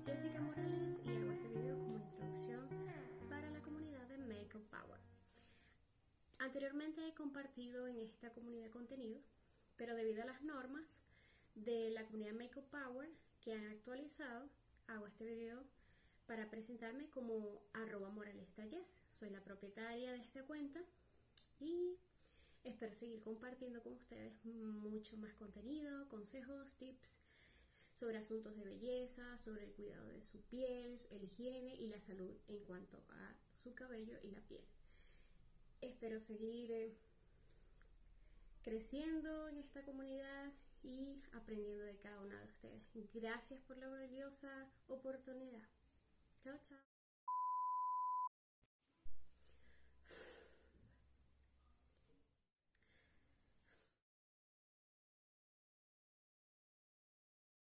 es Jessica Morales y hago este video como introducción para la comunidad de Makeup Power. Anteriormente he compartido en esta comunidad contenido, pero debido a las normas de la comunidad Makeup Power que han actualizado, hago este video para presentarme como arroba moralista Soy la propietaria de esta cuenta y espero seguir compartiendo con ustedes mucho más contenido, consejos, tips sobre asuntos de belleza, sobre el cuidado de su piel, el higiene y la salud en cuanto a su cabello y la piel. Espero seguir eh, creciendo en esta comunidad y aprendiendo de cada una de ustedes. Gracias por la valiosa oportunidad. Chao, chao.